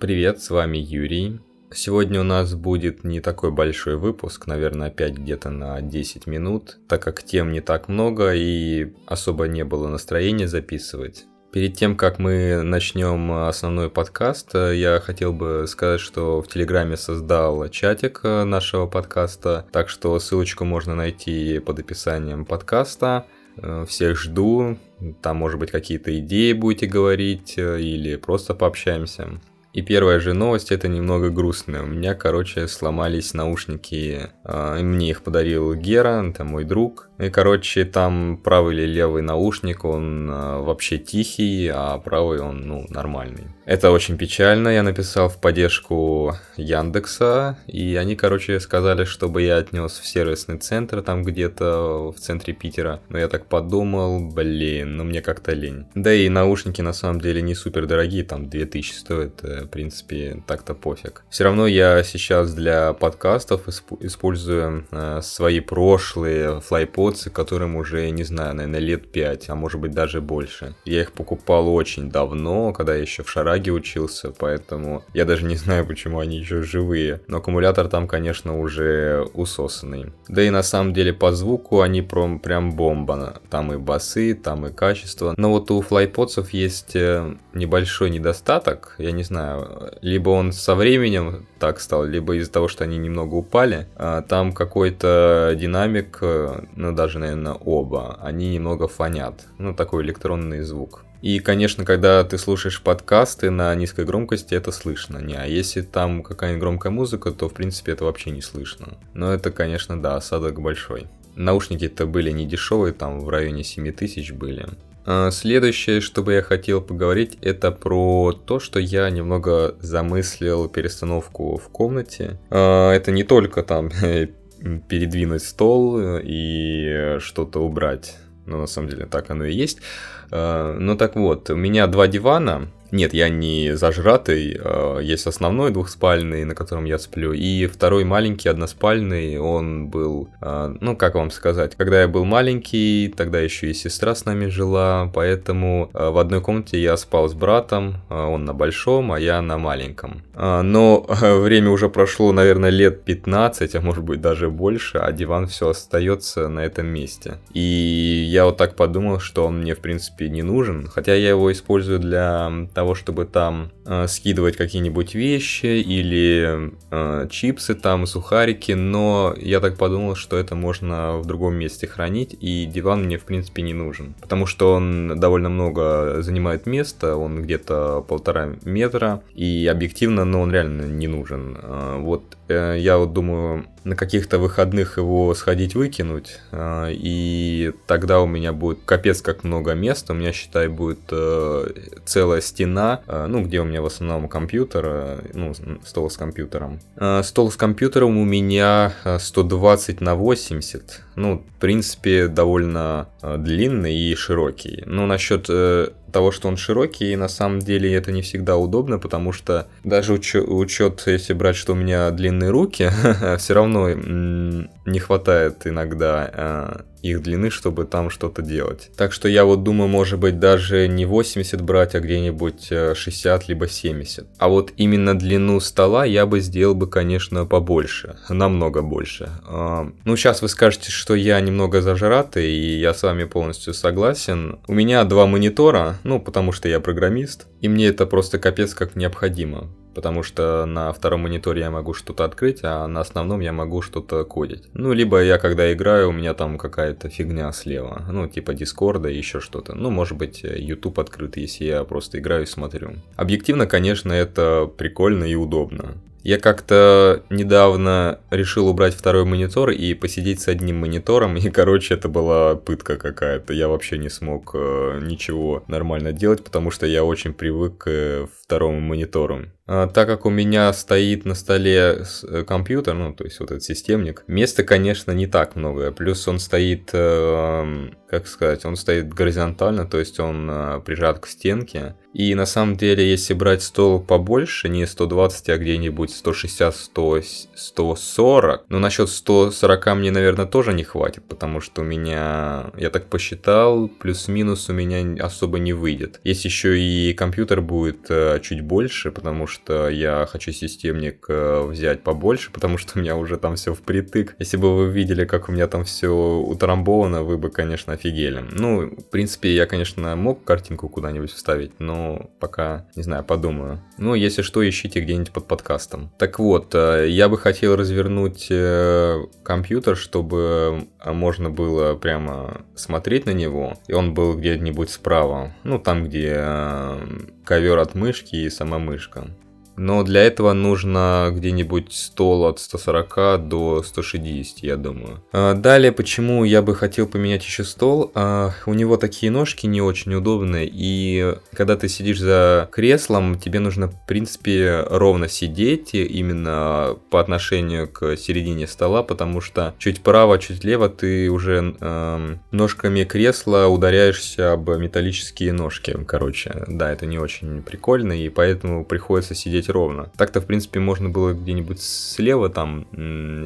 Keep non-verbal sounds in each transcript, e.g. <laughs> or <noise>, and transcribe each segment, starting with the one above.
Привет, с вами Юрий. Сегодня у нас будет не такой большой выпуск, наверное, опять где-то на 10 минут, так как тем не так много и особо не было настроения записывать. Перед тем, как мы начнем основной подкаст, я хотел бы сказать, что в Телеграме создал чатик нашего подкаста, так что ссылочку можно найти под описанием подкаста. Всех жду, там, может быть, какие-то идеи будете говорить или просто пообщаемся. И первая же новость, это немного грустная. У меня, короче, сломались наушники. А, мне их подарил Гера, это мой друг. И, короче, там правый или левый наушник, он э, вообще тихий, а правый он, ну, нормальный. Это очень печально, я написал в поддержку Яндекса, и они, короче, сказали, чтобы я отнес в сервисный центр, там где-то в центре Питера. Но я так подумал, блин, ну мне как-то лень. Да и наушники на самом деле не супер дорогие, там 2000 стоят, э, в принципе, так-то пофиг. Все равно я сейчас для подкастов использую э, свои прошлые AirPods, которым уже, не знаю, наверное, лет 5, а может быть даже больше. Я их покупал очень давно, когда я еще в Шараге учился, поэтому я даже не знаю, почему они еще живые. Но аккумулятор там, конечно, уже усосанный. Да и на самом деле по звуку они прям, прям бомба. Там и басы, там и качество. Но вот у флайподсов есть э, небольшой недостаток, я не знаю, либо он со временем так стал, либо из-за того, что они немного упали. А там какой-то динамик, э, ну даже, наверное, оба, они немного фонят. Ну, такой электронный звук. И, конечно, когда ты слушаешь подкасты на низкой громкости, это слышно. Не, а если там какая-нибудь громкая музыка, то, в принципе, это вообще не слышно. Но это, конечно, да, осадок большой. Наушники-то были не дешевые, там в районе 7 тысяч были. А следующее, что бы я хотел поговорить, это про то, что я немного замыслил перестановку в комнате. А, это не только там <laughs> передвинуть стол и что-то убрать. Ну, на самом деле, так оно и есть. Э, ну, так вот, у меня два дивана, нет, я не зажратый. А, есть основной двухспальный, на котором я сплю, и второй маленький односпальный. Он был, а, ну как вам сказать, когда я был маленький, тогда еще и сестра с нами жила, поэтому а, в одной комнате я спал с братом, он на большом, а я на маленьком. Но время уже прошло, наверное, лет 15, а может быть даже больше, а диван все остается на этом месте. И я вот так подумал, что он мне в принципе не нужен, хотя я его использую для того, чтобы там э, скидывать какие-нибудь вещи или э, чипсы там, сухарики, но я так подумал, что это можно в другом месте хранить, и диван мне в принципе не нужен, потому что он довольно много занимает места, он где-то полтора метра, и объективно, но он реально не нужен. Э, вот я вот думаю, на каких-то выходных его сходить выкинуть, э, и тогда у меня будет капец как много места, у меня, считай, будет э, целая стена, э, ну, где у меня в основном компьютер, ну, стол с компьютером. Стол с компьютером у меня 120 на 80, ну, в принципе, довольно длинный и широкий. Но насчет того, что он широкий, на самом деле это не всегда удобно, потому что даже учет, учет если брать, что у меня длинные руки, <laughs> все равно не хватает иногда а, их длины, чтобы там что-то делать. Так что я вот думаю, может быть, даже не 80 брать, а где-нибудь 60 э, либо 70. А вот именно длину стола я бы сделал бы, конечно, побольше, намного больше. Ну, сейчас вы скажете, что я немного зажратый, и я с вами полностью согласен. У меня два монитора, ну, потому что я программист, и мне это просто капец как необходимо потому что на втором мониторе я могу что-то открыть, а на основном я могу что-то кодить. Ну, либо я когда играю, у меня там какая-то фигня слева, ну, типа Дискорда и еще что-то. Ну, может быть, YouTube открыт, если я просто играю и смотрю. Объективно, конечно, это прикольно и удобно. Я как-то недавно решил убрать второй монитор и посидеть с одним монитором, и, короче, это была пытка какая-то. Я вообще не смог э, ничего нормально делать, потому что я очень привык к второму монитору. А, так как у меня стоит на столе э, компьютер, ну, то есть вот этот системник, места, конечно, не так много. Плюс он стоит, э, как сказать, он стоит горизонтально, то есть он э, прижат к стенке. И на самом деле, если брать стол побольше, не 120, а где-нибудь 160, 100, 140, ну насчет 140 мне, наверное, тоже не хватит, потому что у меня, я так посчитал, плюс-минус у меня особо не выйдет. Есть еще и компьютер будет э, чуть больше, потому что я хочу системник э, взять побольше, потому что у меня уже там все впритык. Если бы вы видели, как у меня там все утрамбовано, вы бы, конечно, офигели. Ну, в принципе, я, конечно, мог картинку куда-нибудь вставить, но пока, не знаю, подумаю. Ну, если что, ищите где-нибудь под подкастом. Так вот, э, я бы хотел развернуть компьютер, чтобы можно было прямо смотреть на него, и он был где-нибудь справа, ну, там, где ковер от мышки и сама мышка. Но для этого нужно где-нибудь стол от 140 до 160, я думаю. А, далее, почему я бы хотел поменять еще стол? А, у него такие ножки не очень удобные, и когда ты сидишь за креслом, тебе нужно, в принципе, ровно сидеть, именно по отношению к середине стола, потому что чуть право, чуть лево ты уже ножками кресла ударяешься об металлические ножки. Короче, да, это не очень прикольно, и поэтому приходится сидеть сидеть ровно. Так-то, в принципе, можно было где-нибудь слева там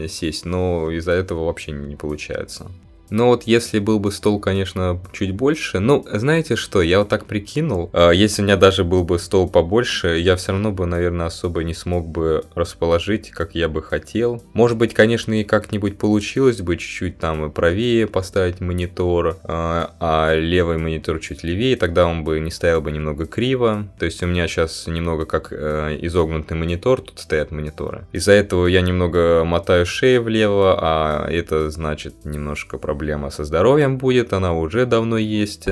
сесть, но из-за этого вообще не получается. Но вот если был бы стол, конечно, чуть больше, ну, знаете что, я вот так прикинул, а, если у меня даже был бы стол побольше, я все равно бы, наверное, особо не смог бы расположить, как я бы хотел. Может быть, конечно, и как-нибудь получилось бы чуть-чуть там и правее поставить монитор, а, а левый монитор чуть левее, тогда он бы не стоял бы немного криво. То есть у меня сейчас немного как э, изогнутый монитор, тут стоят мониторы. Из-за этого я немного мотаю шею влево, а это значит немножко проблем проблема со здоровьем будет, она уже давно есть.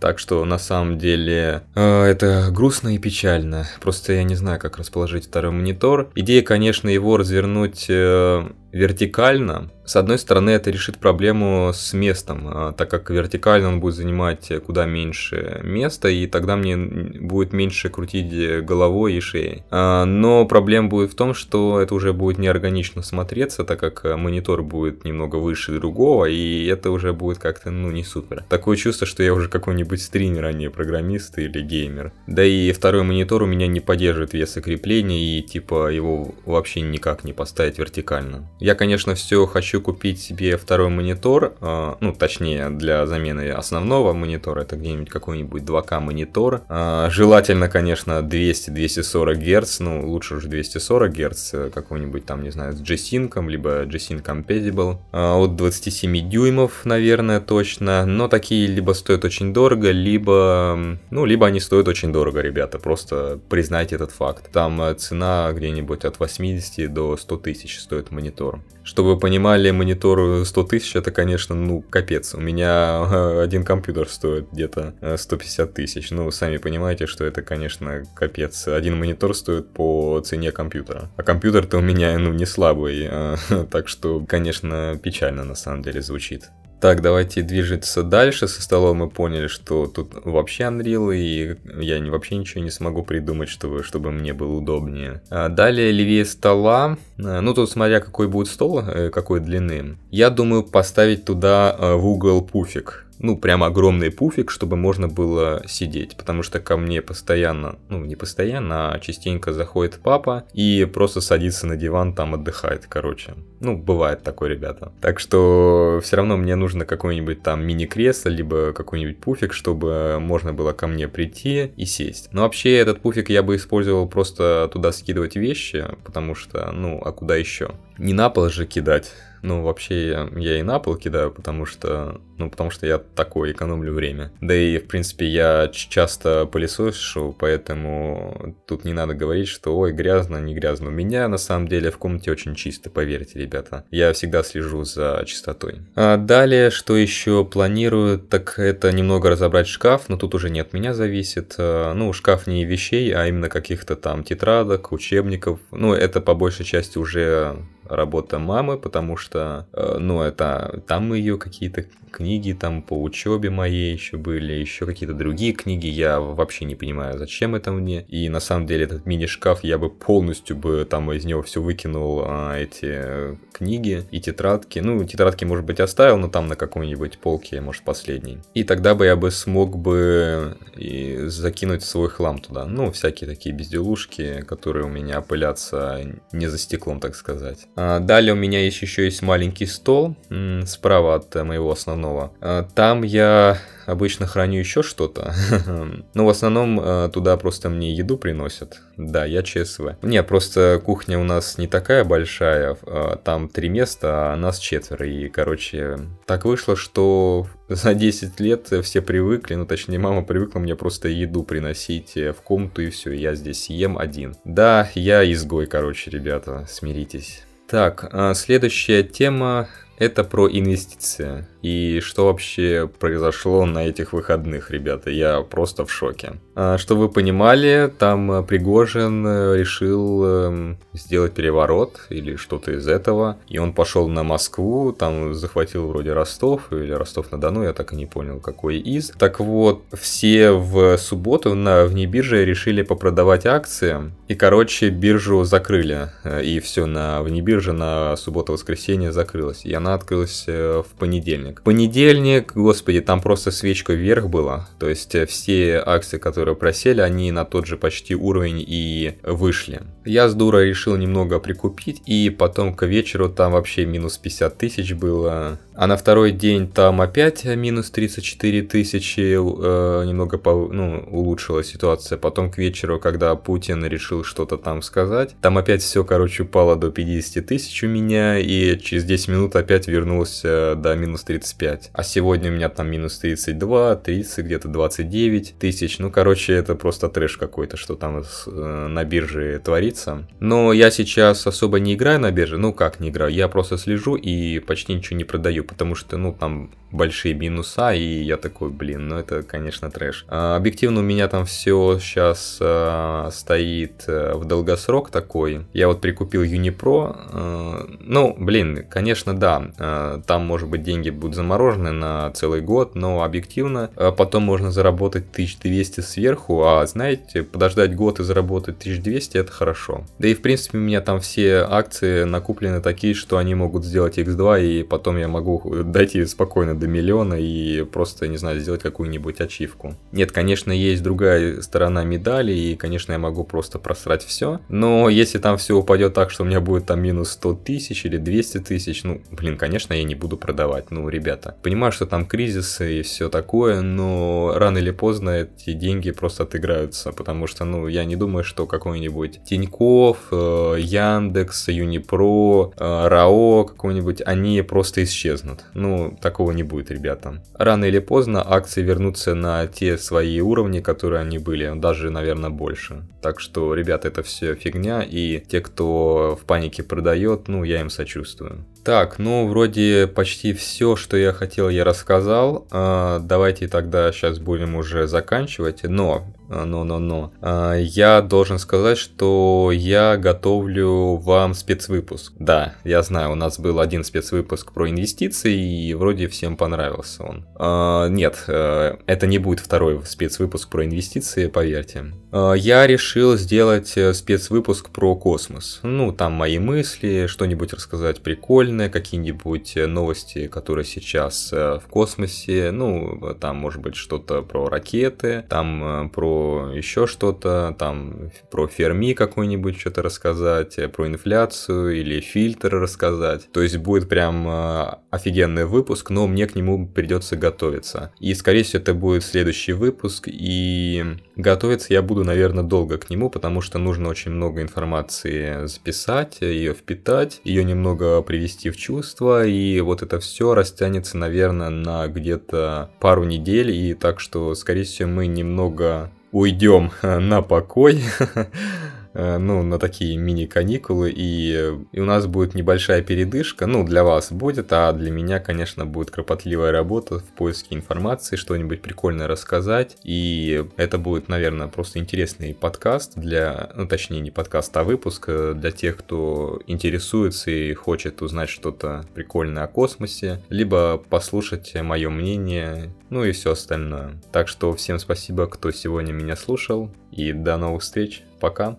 Так что на самом деле э, это грустно и печально. Просто я не знаю, как расположить второй монитор. Идея, конечно, его развернуть э, вертикально, с одной стороны, это решит проблему с местом, а, так как вертикально он будет занимать куда меньше места, и тогда мне будет меньше крутить головой и шеей. А, но проблема будет в том, что это уже будет неорганично смотреться, так как монитор будет немного выше другого, и это уже будет как-то, ну, не супер. Такое чувство, что я уже какой-нибудь стример, а не программист или геймер. Да и второй монитор у меня не поддерживает веса крепления, и типа его вообще никак не поставить вертикально. Я, конечно, все хочу купить себе второй монитор, э, ну, точнее, для замены основного монитора, это где-нибудь какой-нибудь 2К монитор. Э, желательно, конечно, 200-240 Гц, ну, лучше уже 240 Гц, какой-нибудь там, не знаю, с G-Sync, либо G-Sync Compatible. Э, от 27 дюймов, наверное, точно, но такие либо стоят очень дорого, либо, ну, либо они стоят очень дорого, ребята, просто признайте этот факт. Там цена где-нибудь от 80 до 100 тысяч стоит монитор монитор. Чтобы вы понимали, монитор 100 тысяч это, конечно, ну, капец. У меня один компьютер стоит где-то 150 э, тысяч. Ну, сами понимаете, что это, конечно, капец. Один монитор стоит по цене компьютера. А компьютер-то у меня, ну, не слабый. Э, <laughs> так что, конечно, печально на самом деле звучит. Так, давайте движется дальше. Со столом мы поняли, что тут вообще Unreal, и я вообще ничего не смогу придумать, чтобы, чтобы мне было удобнее. А далее левее стола, а, ну тут смотря какой будет стол, э, какой длины, я думаю поставить туда э, в угол пуфик ну, прям огромный пуфик, чтобы можно было сидеть, потому что ко мне постоянно, ну, не постоянно, а частенько заходит папа и просто садится на диван, там отдыхает, короче. Ну, бывает такое, ребята. Так что все равно мне нужно какое-нибудь там мини-кресло, либо какой-нибудь пуфик, чтобы можно было ко мне прийти и сесть. Но вообще этот пуфик я бы использовал просто туда скидывать вещи, потому что, ну, а куда еще? Не на пол же кидать. Ну, вообще я, и на пол кидаю, потому что, ну, потому что я такой экономлю время. Да и, в принципе, я часто пылесошу, поэтому тут не надо говорить, что ой, грязно, не грязно. У меня, на самом деле, в комнате очень чисто, поверьте, ребята. Я всегда слежу за чистотой. А далее, что еще планирую, так это немного разобрать шкаф, но тут уже не от меня зависит. А, ну, шкаф не вещей, а именно каких-то там тетрадок, учебников. Ну, это по большей части уже работа мамы, потому что, э, ну, это там ее какие-то книги там по учебе моей еще были, еще какие-то другие книги, я вообще не понимаю, зачем это мне. И на самом деле этот мини-шкаф, я бы полностью бы там из него все выкинул, а, эти книги и тетрадки. Ну, тетрадки, может быть, оставил, но там на какой-нибудь полке, может, последний. И тогда бы я бы смог бы и закинуть свой хлам туда. Ну, всякие такие безделушки, которые у меня пылятся не за стеклом, так сказать. А далее у меня есть еще есть маленький стол справа от моего основного. А там я обычно храню еще что-то. <laughs> Но в основном э, туда просто мне еду приносят. Да, я ЧСВ. Не, просто кухня у нас не такая большая. А там три места, а нас четверо. И, короче, так вышло, что <laughs> за 10 лет все привыкли, ну точнее мама привыкла мне просто еду приносить в комнату и все, я здесь ем один. Да, я изгой, короче, ребята, смиритесь. Так, а следующая тема это про инвестиции. И что вообще произошло на этих выходных, ребята? Я просто в шоке. А, что вы понимали, там Пригожин решил эм, сделать переворот или что-то из этого. И он пошел на Москву, там захватил вроде Ростов или Ростов-на-Дону, я так и не понял, какой из. Так вот, все в субботу на внебирже решили попродавать акции. И, короче, биржу закрыли. Э, и все на внебирже на субботу-воскресенье закрылось. И она открылась э, в понедельник. Понедельник, господи, там просто свечка вверх была. То есть э, все акции, которые просели, они на тот же почти уровень и вышли. Я с дура решил немного прикупить, и потом к вечеру там вообще минус 50 тысяч было. А на второй день там опять минус 34 тысячи, э, немного по, ну, улучшилась ситуация. Потом к вечеру, когда Путин решил что-то там сказать, там опять все, короче, упало до 50 тысяч у меня, и через 10 минут опять вернулось э, до минус 35. А сегодня у меня там минус 32, 30, где-то 29 тысяч. Ну, короче, это просто трэш какой-то, что там э, на бирже творится. Но я сейчас особо не играю на бирже, ну как не играю, я просто слежу и почти ничего не продаю потому что, ну, там большие минуса, и я такой, блин, ну это, конечно, трэш. А, объективно у меня там все сейчас а, стоит а, в долгосрок такой. Я вот прикупил Unipro. А, ну, блин, конечно, да, а, там, может быть, деньги будут заморожены на целый год, но объективно а, потом можно заработать 1200 сверху, а, знаете, подождать год и заработать 1200 это хорошо. Да и, в принципе, у меня там все акции накуплены такие, что они могут сделать X2, и потом я могу дойти спокойно до миллиона и просто, не знаю, сделать какую-нибудь ачивку. Нет, конечно, есть другая сторона медали, и, конечно, я могу просто просрать все, но если там все упадет так, что у меня будет там минус 100 тысяч или 200 тысяч, ну, блин, конечно, я не буду продавать, ну, ребята. Понимаю, что там кризисы и все такое, но рано или поздно эти деньги просто отыграются, потому что, ну, я не думаю, что какой-нибудь Тиньков, э, Яндекс, Юнипро, э, РАО какой-нибудь, они просто исчезнут исчезнут. Ну, такого не будет, ребята. Рано или поздно акции вернутся на те свои уровни, которые они были, даже, наверное, больше. Так что, ребята, это все фигня, и те, кто в панике продает, ну, я им сочувствую. Так, ну, вроде почти все, что я хотел, я рассказал. А, давайте тогда сейчас будем уже заканчивать. Но но-но-но. А, я должен сказать, что я готовлю вам спецвыпуск. Да, я знаю, у нас был один спецвыпуск про инвестиции, и вроде всем понравился он. А, нет, э, это не будет второй спецвыпуск про инвестиции, поверьте. А, я решил сделать э, спецвыпуск про космос. Ну, там мои мысли, что-нибудь рассказать прикольное, какие-нибудь э, новости, которые сейчас в космосе. Ну, там, может быть, что-то про ракеты, там про еще что-то, там про ферми какой-нибудь что-то рассказать, э, про инфляцию или фильтр рассказать. То есть будет прям э, офигенный выпуск, но мне к нему придется готовиться. И, скорее всего, это будет следующий выпуск, и готовиться я буду, наверное, долго к нему, потому что нужно очень много информации записать, ее впитать, ее немного привести в чувство, и вот это все растянется, наверное, на где-то пару недель, и так что, скорее всего, мы немного уйдем на покой. <laughs> э, ну, на такие мини-каникулы, и, и у нас будет небольшая передышка, ну, для вас будет, а для меня, конечно, будет кропотливая работа в поиске информации, что-нибудь прикольное рассказать, и это будет, наверное, просто интересный подкаст для, ну, точнее, не подкаст, а выпуск э, для тех, кто интересуется и хочет узнать что-то прикольное о космосе, либо послушать мое мнение, ну и все остальное. Так что всем спасибо, кто сегодня меня слушал, и до новых встреч. Пока.